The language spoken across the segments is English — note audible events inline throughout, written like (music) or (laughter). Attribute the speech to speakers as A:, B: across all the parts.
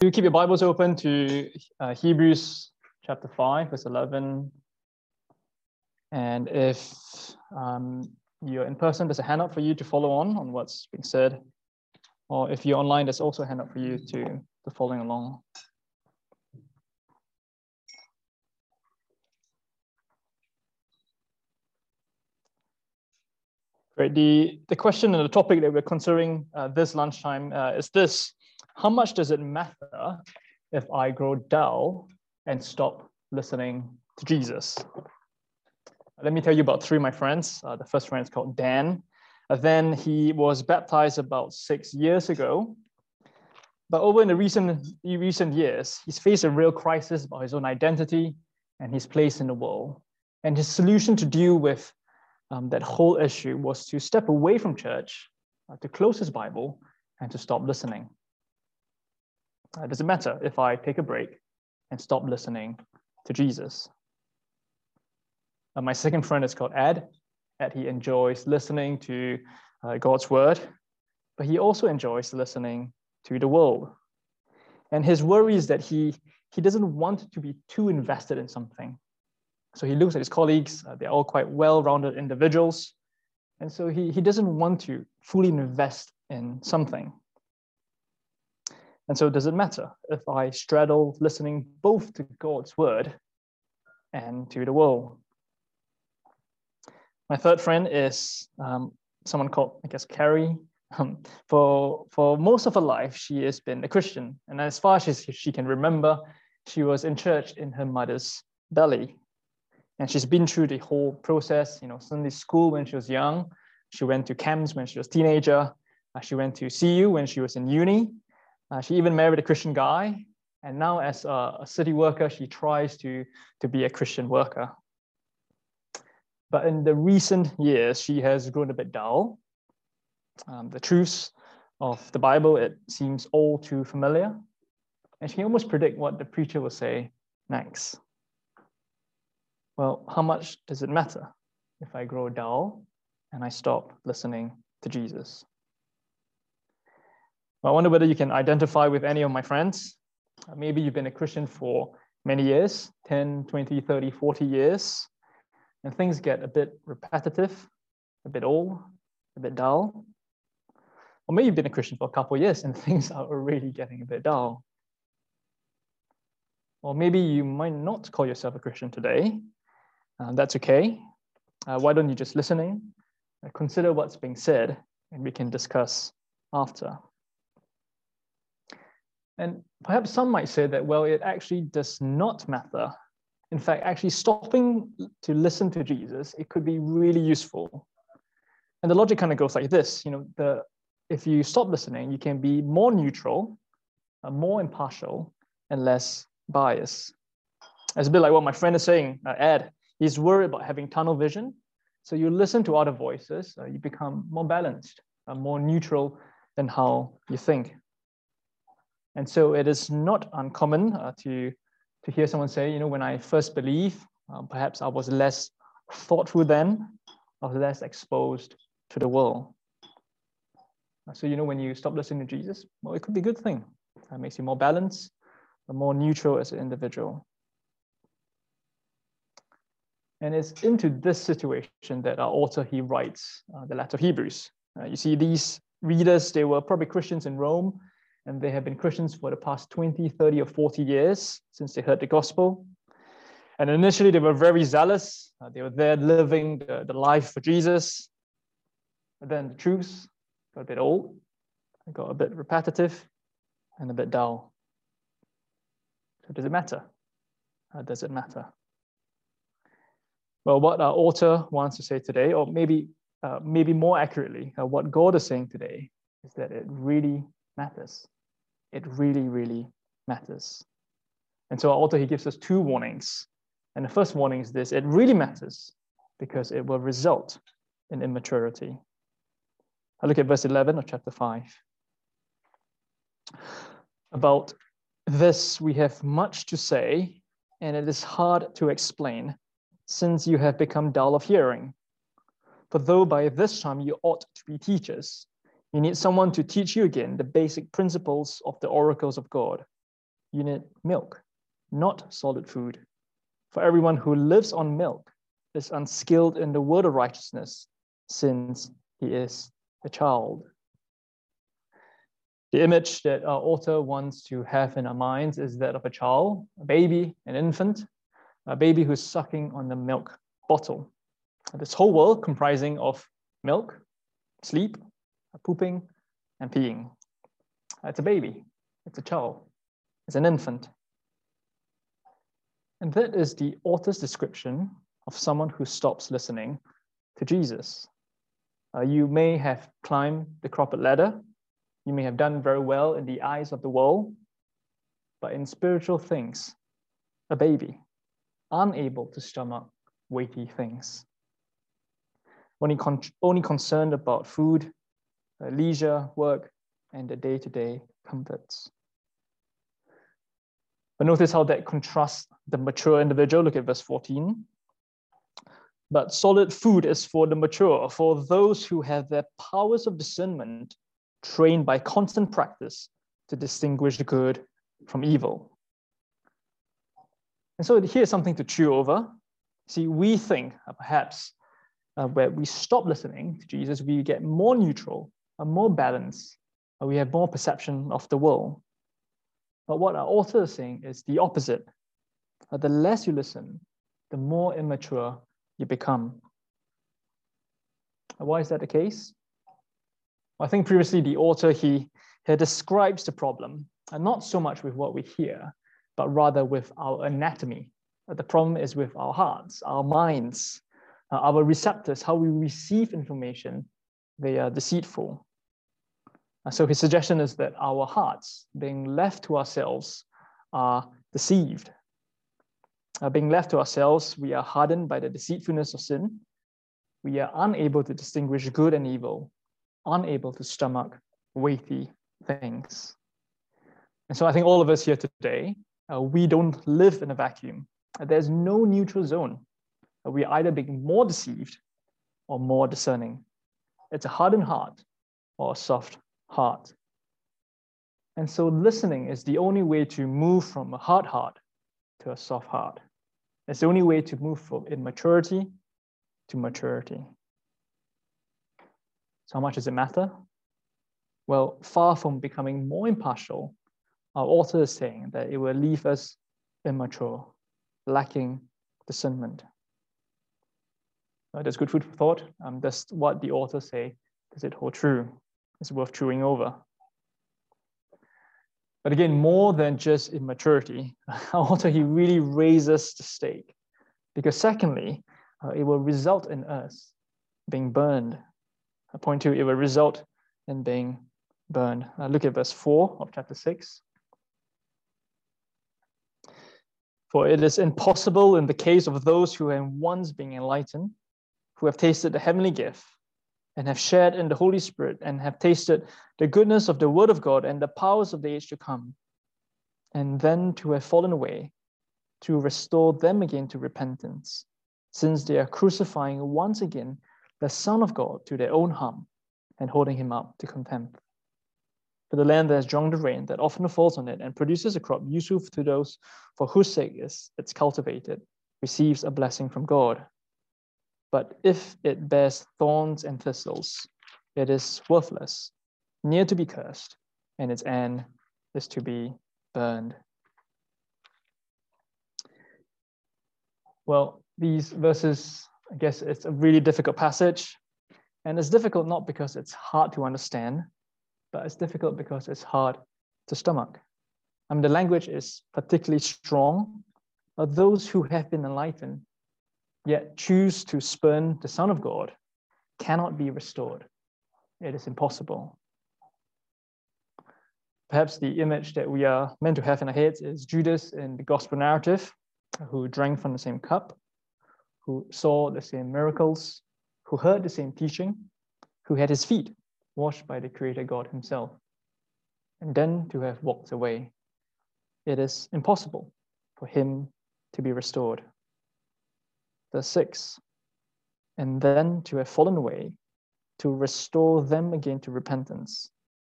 A: Do keep your Bibles open to uh, Hebrews chapter 5, verse 11. And if um, you're in person, there's a handout for you to follow on on what's being said. Or if you're online, there's also a handout for you to, to following along. Great. The, the question and the topic that we're considering uh, this lunchtime uh, is this how much does it matter if I grow dull and stop listening to Jesus? Let me tell you about three of my friends. Uh, the first friend is called Dan. Uh, then he was baptized about six years ago. But over in the recent, recent years, he's faced a real crisis about his own identity and his place in the world. And his solution to deal with um, that whole issue was to step away from church, uh, to close his Bible, and to stop listening. Uh, does it matter if I take a break and stop listening to Jesus? Uh, my second friend is called Ed. Ed, he enjoys listening to uh, God's word, but he also enjoys listening to the world. And his worry is that he, he doesn't want to be too invested in something. So he looks at his colleagues, uh, they're all quite well rounded individuals. And so he, he doesn't want to fully invest in something. And so, does it matter if I straddle listening both to God's word and to the world? My third friend is um, someone called, I guess, Carrie. Um, for, for most of her life, she has been a Christian. And as far as she can remember, she was in church in her mother's belly. And she's been through the whole process, you know, Sunday school when she was young. She went to camps when she was teenager. Uh, she went to CU when she was in uni. Uh, she even married a Christian guy. And now, as a, a, city worker, she tries to, to be a Christian worker. But in the recent years, she has grown a bit dull. Um, the truths of the Bible, it seems all too familiar. And she can almost predict what the preacher will say next. Well, how much does it matter if I grow dull and I stop listening to Jesus? I wonder whether you can identify with any of my friends. Maybe you've been a Christian for many years 10, 20, 30, 40 years and things get a bit repetitive, a bit old, a bit dull. Or maybe you've been a Christian for a couple of years and (laughs) things are already getting a bit dull. Or maybe you might not call yourself a Christian today. Uh, that's okay. Uh, why don't you just listening, uh, consider what's being said, and we can discuss after. And perhaps some might say that, well, it actually does not matter. In fact, actually stopping to listen to Jesus, it could be really useful. And the logic kind of goes like this, you know, the, if you stop listening, you can be more neutral, uh, more impartial, and less biased. It's a bit like what my friend is saying, uh, Ed. He's worried about having tunnel vision. So you listen to other voices, uh, you become more balanced, uh, more neutral than how you think. And so it is not uncommon uh, to, to hear someone say, you know, when I first believe, um, perhaps I was less thoughtful then, I was less exposed to the world. Uh, so, you know, when you stop listening to Jesus, well, it could be a good thing. It makes you more balanced, more neutral as an individual. And it's into this situation that our author, he writes uh, the letter of Hebrews. Uh, you see, these readers, they were probably Christians in Rome, and they have been Christians for the past 20, 30, or 40 years since they heard the gospel. And initially, they were very zealous. Uh, they were there living the, the life for Jesus. But then the truth got a bit old, got a bit repetitive, and a bit dull. So, does it matter? Does it matter? Well, what our author wants to say today, or maybe, uh, maybe more accurately, uh, what God is saying today, is that it really matters. It really, really matters. And so our author, he gives us two warnings. And the first warning is this, it really matters because it will result in immaturity. I look at verse 11 of chapter 5. About this, we have much to say, and it is hard to explain, since you have become dull of hearing. For though by this time you ought to be teachers, you need someone to teach you again the basic principles of the oracles of God. you need milk, not solid food. For everyone who lives on milk is unskilled in the word of righteousness, since he is a child. The image that our author wants to have in our minds is that of a child, a baby, an infant, a baby who's sucking on the milk bottle. This whole world comprising of milk, sleep, pooping, and peeing. It's a baby, it's a child, it's an infant. And that is the author's description of someone who stops listening to Jesus. Uh, you may have climbed the corporate ladder, you may have done very well in the eyes of the world, but in spiritual things, a baby, unable to stomach weighty things. Only, con- only concerned about food, leisure, work, and the day to day comforts. But notice how that contrasts the mature individual. Look at verse 14. But solid food is for the mature, for those who have their powers of discernment trained by constant practice to distinguish the good from evil. And so here's something to chew over. See, we think uh, perhaps uh, where we stop listening to Jesus, we get more neutral, and more balanced, and we have more perception of the world. But what our author is saying is the opposite. Uh, the less you listen, the more immature you become. Why is that the case? I think previously the author he, he describes the problem, and not so much with what we hear, but rather with our anatomy. The problem is with our hearts, our minds, uh, our receptors, how we receive information. They are deceitful. So his suggestion is that our hearts, being left to ourselves, are deceived. Uh, being left to ourselves, we are hardened by the deceitfulness of sin. We are unable to distinguish good and evil unable to stomach weighty things. And so I think all of us here today, uh, we don't live in a vacuum. Uh, there's no neutral zone. Uh, we either being more deceived or more discerning. It's a hardened heart or a soft heart. And so listening is the only way to move from a hard heart to a soft heart. It's the only way to move from immaturity to maturity. So how much does it matter? Well, far from becoming more impartial, our author is saying that it will leave us immature, lacking discernment. Uh, that's good food for thought. Um, does what the author say, does it hold true? It's worth chewing over. But again, more than just immaturity, author, (laughs) he really raises the stake. Because secondly, uh, it will result in us being burned Point two, it will result in being burned. Uh, look at verse 4 of chapter 6. For it is impossible in the case of those who have once been enlightened, who have tasted the heavenly gift, and have shared in the Holy Spirit, and have tasted the goodness of the Word of God and the powers of the age to come, and then to have fallen away, to restore them again to repentance, since they are crucifying once again the Son of God to their own harm and holding him up to contempt. For the land that has drunk the rain that often falls on it and produces a crop useful to those for whose sake it's cultivated, receives a blessing from God. But if it bears thorns and thistles, it is worthless, near to be cursed, and its end is to be burned. Well, these verses I guess it's a really difficult passage. And it's difficult not because it's hard to understand, but it's difficult because it's hard to stomach. I mean, the language is particularly strong, but those who have been enlightened yet choose to spurn the Son of God cannot be restored. It is impossible. Perhaps the image that we are meant to have in our heads is Judas in the gospel narrative, who drank from the same cup who saw the same miracles, who heard the same teaching, who had his feet washed by the Creator God Himself, and then to have walked away. It is impossible for him to be restored. Verse 6 And then to have fallen away, to restore them again to repentance,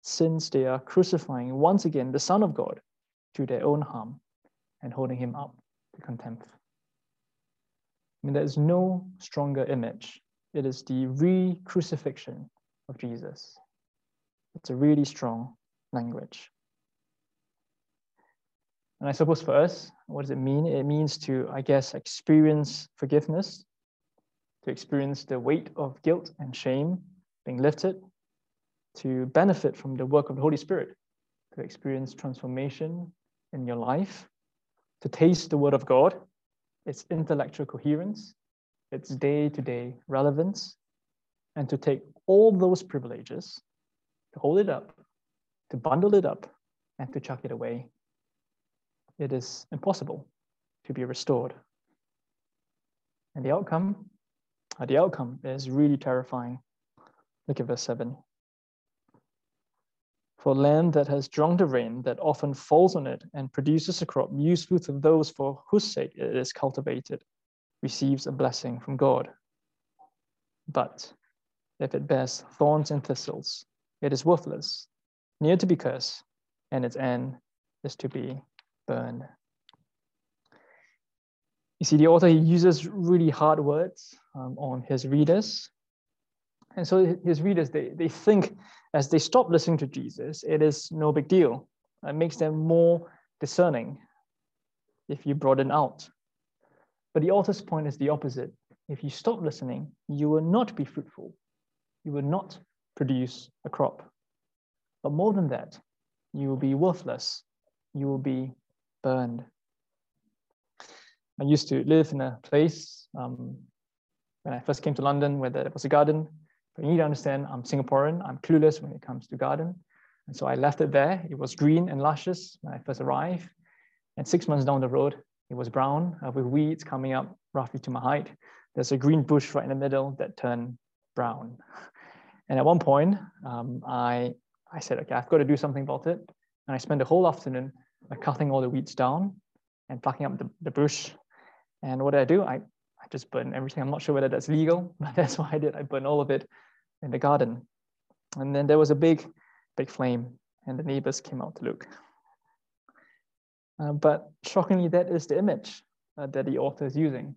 A: since they are crucifying once again the Son of God to their own harm and holding him up to contempt. I mean, there's no stronger image. It is the re crucifixion of Jesus. It's a really strong language. And I suppose for us, what does it mean? It means to, I guess, experience forgiveness, to experience the weight of guilt and shame being lifted, to benefit from the work of the Holy Spirit, to experience transformation in your life, to taste the Word of God, its intellectual coherence, its day to day relevance, and to take all those privileges, to hold it up, to bundle it up, and to chuck it away. It is impossible to be restored. And the outcome, uh, the outcome is really terrifying. Look at verse 7. For land that has drunk the rain that often falls on it and produces a crop useful to those for whose sake it is cultivated, receives a blessing from God. But if it bears thorns and thistles, it is worthless, near to be cursed, and its end is to be burned. You see, the author he uses really hard words um, on his readers. And so his readers, they, they think as they stop listening to Jesus, it is no big deal. It makes them more discerning if you broaden out. But the author's point is the opposite. If you stop listening, you will not be fruitful. You will not produce a crop. But more than that, you will be worthless. You will be burned. I used to live in a place um, when I first came to London where there was a garden. But you need to understand, I'm Singaporean. I'm clueless when it comes to garden. And so I left it there. It was green and luscious when I first arrived. And six months down the road, it was brown uh, with weeds coming up roughly to my height. There's a green bush right in the middle that turned brown. And at one point, um, I, I said, okay, I've got to do something about it. And I spent the whole afternoon cutting all the weeds down and plucking up the, the bush. And what did I do? I, I just burned everything. I'm not sure whether that's legal, (laughs) but that's what I did. I burned all of it in the garden. And then there was a big, big flame, and the neighbors came out to look. Uh, but shockingly, that is the image uh, that the author is using,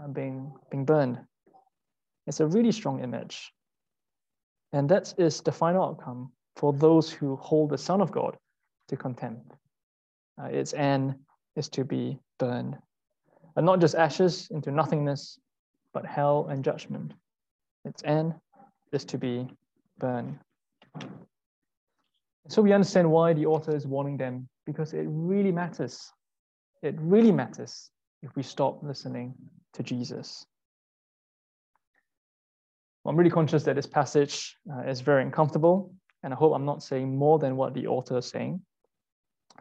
A: uh, being, being burned. It's a really strong image. And that is the final outcome for those who hold the Son of God to contempt. Uh, its end is to be burned. And not just ashes into nothingness, but hell and judgment. Its end is to be burned. So we understand why the author is warning them because it really matters. It really matters if we stop listening to Jesus. Well, I'm really conscious that this passage uh, is very uncomfortable, and I hope I'm not saying more than what the author is saying.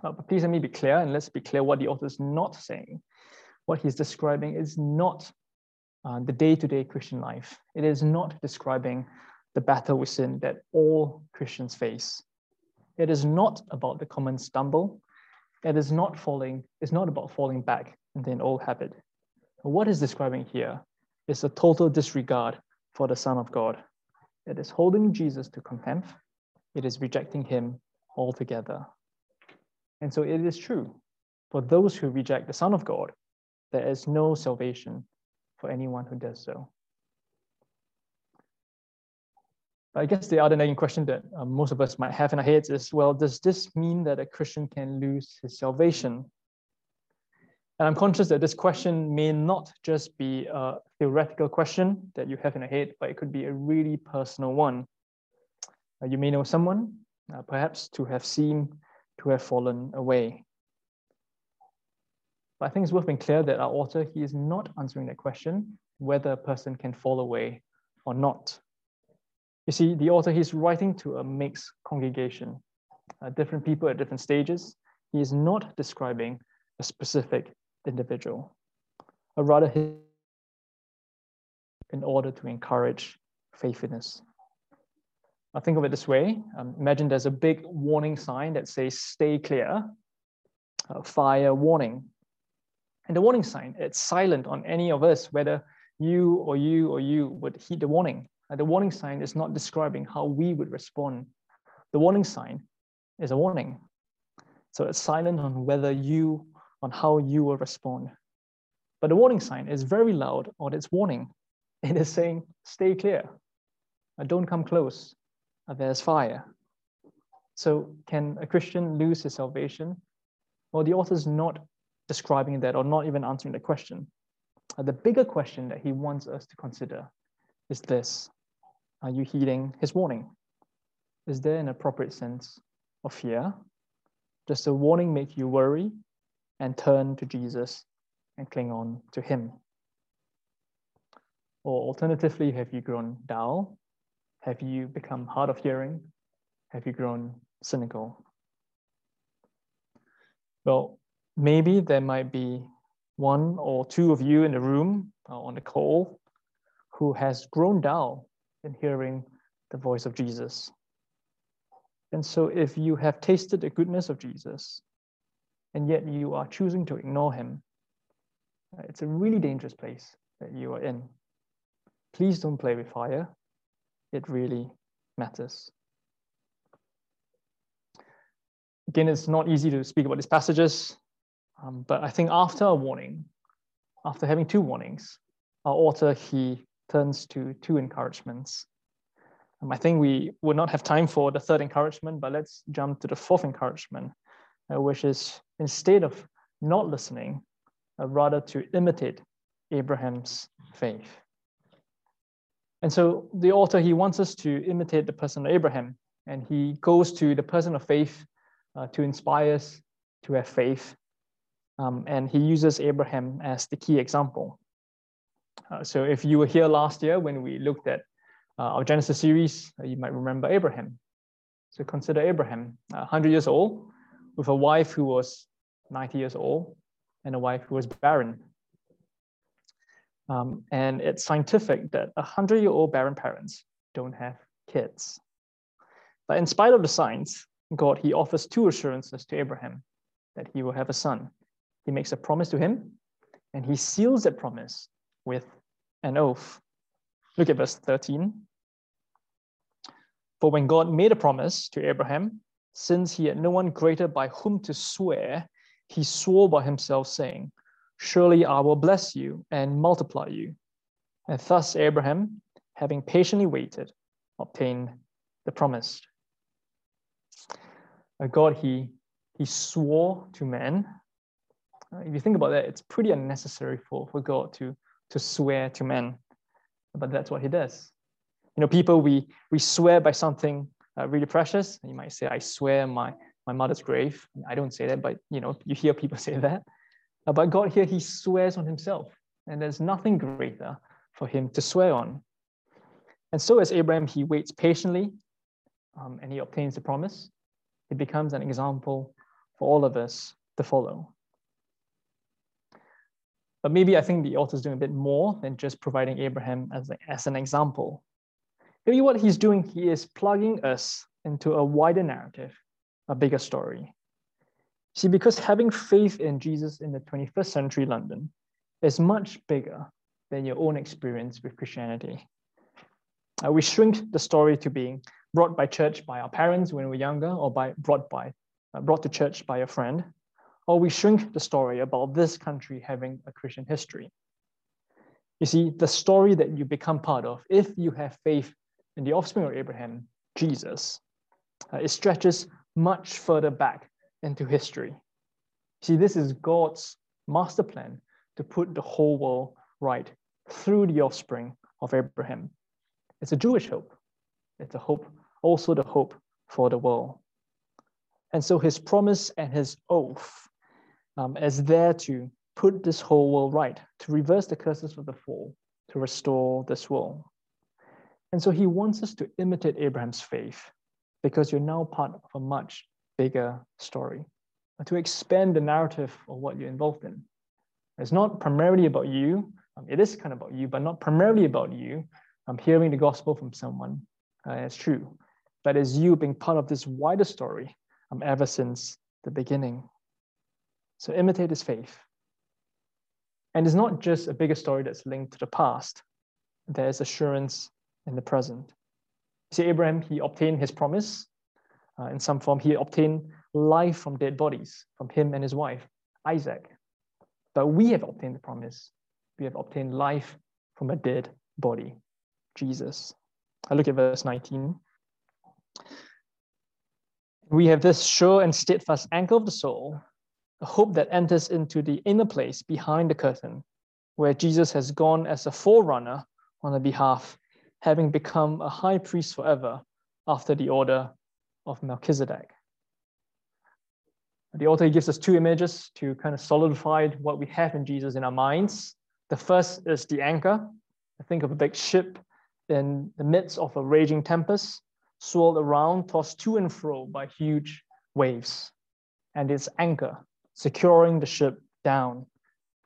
A: Uh, but please let me be clear, and let's be clear what the author is not saying. What he's describing is not uh, the day to day Christian life, it is not describing the battle with sin that all Christians face. It is not about the common stumble. It is not falling, it's not about falling back into an old habit. What is describing here is a total disregard for the Son of God. It is holding Jesus to contempt. It is rejecting him altogether. And so it is true for those who reject the Son of God, there is no salvation for anyone who does so. But I guess the other nagging question that um, most of us might have in our heads is, well, does this mean that a Christian can lose his salvation? And I'm conscious that this question may not just be a theoretical question that you have in your head, but it could be a really personal one. Uh, you may know someone, uh, perhaps to have seen to have fallen away. But I think it's worth being clear that our author, he is not answering that question, whether a person can fall away or not. You see, the author, he's writing to a mixed congregation, uh, different people at different stages. He is not describing a specific individual, or rather in order to encourage faithfulness. I think of it this way. Um, imagine there's a big warning sign that says, stay clear, uh, fire warning. And the warning sign, it's silent on any of us, whether you or you or you would heed the warning. Uh, the warning sign is not describing how we would respond. The warning sign is a warning. So it's silent on whether you, on how you will respond. But the warning sign is very loud on its warning. (laughs) It is saying, stay clear. Uh, don't come close. There's fire. So can a Christian lose his salvation? Well, the author's not describing that or not even answering the question. Uh, the bigger question that he wants us to consider is this Are you heeding his warning? Is there an appropriate sense of fear? Does the warning make you worry and turn to Jesus and cling on to him? Or alternatively, have you grown dull? Have you become hard of hearing? Have you grown cynical? Well, maybe there might be one or two of you in the room uh, on the call who has grown dull in hearing the voice of Jesus. And so, if you have tasted the goodness of Jesus and yet you are choosing to ignore him, uh, it's a really dangerous place that you are in. Please don't play with fire. It really matters. Again, it's not easy to speak about these passages, um, but I think after a warning, after having two warnings, our author he turns to two encouragements. Um, I think we would not have time for the third encouragement, but let's jump to the fourth encouragement, uh, which is instead of not listening, uh, rather to imitate Abraham's faith. And so the author he wants us to imitate the person of Abraham, and he goes to the person of faith uh, to inspire us to have faith. Um, and he uses Abraham as the key example. Uh, so if you were here last year when we looked at uh, our Genesis series, uh, you might remember Abraham. So consider Abraham, 100 years old, with a wife who was 90 years old and a wife who was barren. Um, and it's scientific that 100 year old barren parents don't have kids. But in spite of the science, God, he offers two assurances to Abraham that he will have a son. He makes a promise to him, and he seals that promise with an oath. Look at verse 13. For when God made a promise to Abraham, since he had no one greater by whom to swear, he swore by himself, saying, Surely I will bless you and multiply you. And thus Abraham, having patiently waited, obtained the promised. Uh, God, he, he swore to man. Uh, if you think about that, it's pretty unnecessary for, for God to, to swear to men, but that's what he does. You know, people, we, we swear by something uh, really precious. You might say, I swear my, my mother's grave. I don't say that, but you know, you hear people (laughs) say that. Uh, but God here, he swears on himself, and there's nothing greater for him to swear on. And so as Abraham, he waits patiently um, and he obtains the promise it becomes an example for all of us to follow. But maybe I think the author is doing a bit more than just providing Abraham as, a, as an example. Maybe what he's doing, he is plugging us into a wider narrative, a bigger story. See, because having faith in Jesus in the 21st century London is much bigger than your own experience with Christianity. Uh, we shrink the story to being brought by church by our parents when we were younger, or by brought by uh, brought to church by a friend, or we shrink the story about this country having a Christian history. You see, the story that you become part of, if you have faith in the offspring of Abraham, Jesus, uh, it stretches much further back into history. See, this is God's master plan to put the whole world right through the offspring of Abraham. It's a Jewish hope. It's a hope also the hope for the world. And so his promise and his oath um, is there to put this whole world right, to reverse the curses of the fall, to restore this world. And so he wants us to imitate Abraham's faith because you're now part of a much bigger story, to expand the narrative of what you're involved in. It's not primarily about you, um, it is kind of about you, but not primarily about you. I'm hearing the gospel from someone. Uh, it's true but it's you being part of this wider story um, ever since the beginning. So imitate his faith. And it's not just a bigger story that's linked to the past, there's assurance in the present. See, Abraham, he obtained his promise uh, in some form. He obtained life from dead bodies, from him and his wife, Isaac. But we have obtained the promise. We have obtained life from a dead body, Jesus. I look at verse 19. We have this sure and steadfast anchor of the soul, a hope that enters into the inner place behind the curtain, where Jesus has gone as a forerunner on the behalf, having become a high priest forever after the order of Melchizedek. The author gives us two images to kind of solidify what we have in Jesus in our minds. The first is the anchor. I think of a big ship in the midst of a raging tempest, swirled around, tossed to and fro by huge waves. And its anchor, securing the ship down,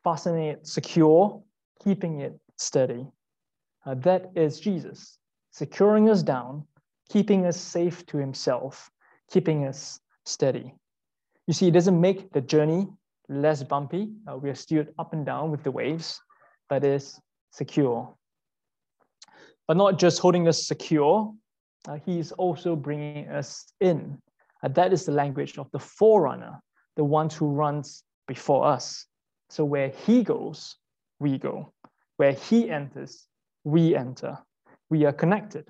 A: fastening it secure, keeping it steady. Uh, that is Jesus, securing us down, keeping us safe to himself, keeping us steady. You see, it doesn't make the journey less bumpy. Uh, we are steered up and down with the waves, but is secure. But not just holding us secure, uh, he is also bringing us in. Uh, that is the language of the forerunner, the one who runs before us. So where he goes, we go. Where he enters, we enter. We are connected,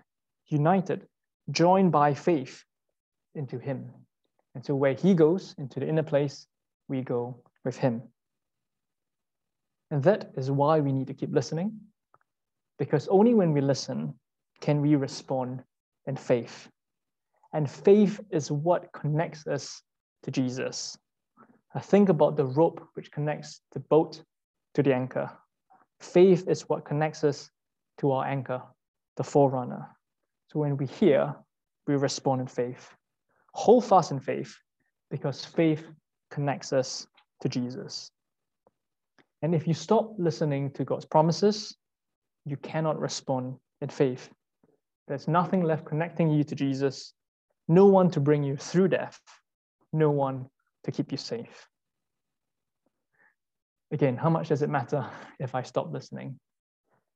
A: united, joined by faith into him. And so where he goes into the inner place, we go with him. And that is why we need to keep listening, because only when we listen can we respond in faith. And faith is what connects us to Jesus. I think about the rope which connects the boat to the anchor. Faith is what connects us to our anchor, the forerunner. So when we hear, we respond in faith hold fast in faith because faith connects us to Jesus. And if you stop listening to God's promises, you cannot respond in faith. There's nothing left connecting you to Jesus, no one to bring you through death, no one to keep you safe. Again, how much does it matter if I stop listening?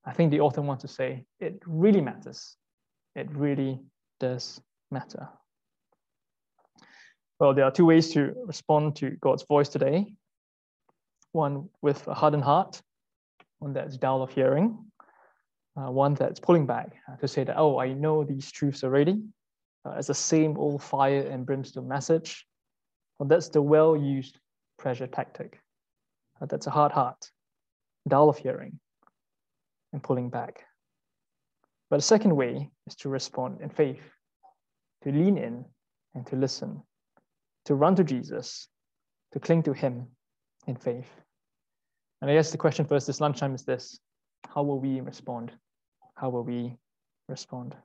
A: I think the author wants to say it really matters. It really does matter. Well, there are two ways to respond to God's voice today. One with a hardened heart, one that's dull of hearing, uh, one that's pulling back uh, to say that, oh, I know these truths already. Uh, it's the same old fire and brimstone message. Well, that's the well used pressure tactic. Uh, that's a hard heart, dull of hearing, and pulling back. But the second way is to respond in faith, to lean in and to listen to run to Jesus, to cling to Him in faith. And I guess the question for us this lunchtime is this How will we respond? How will we respond?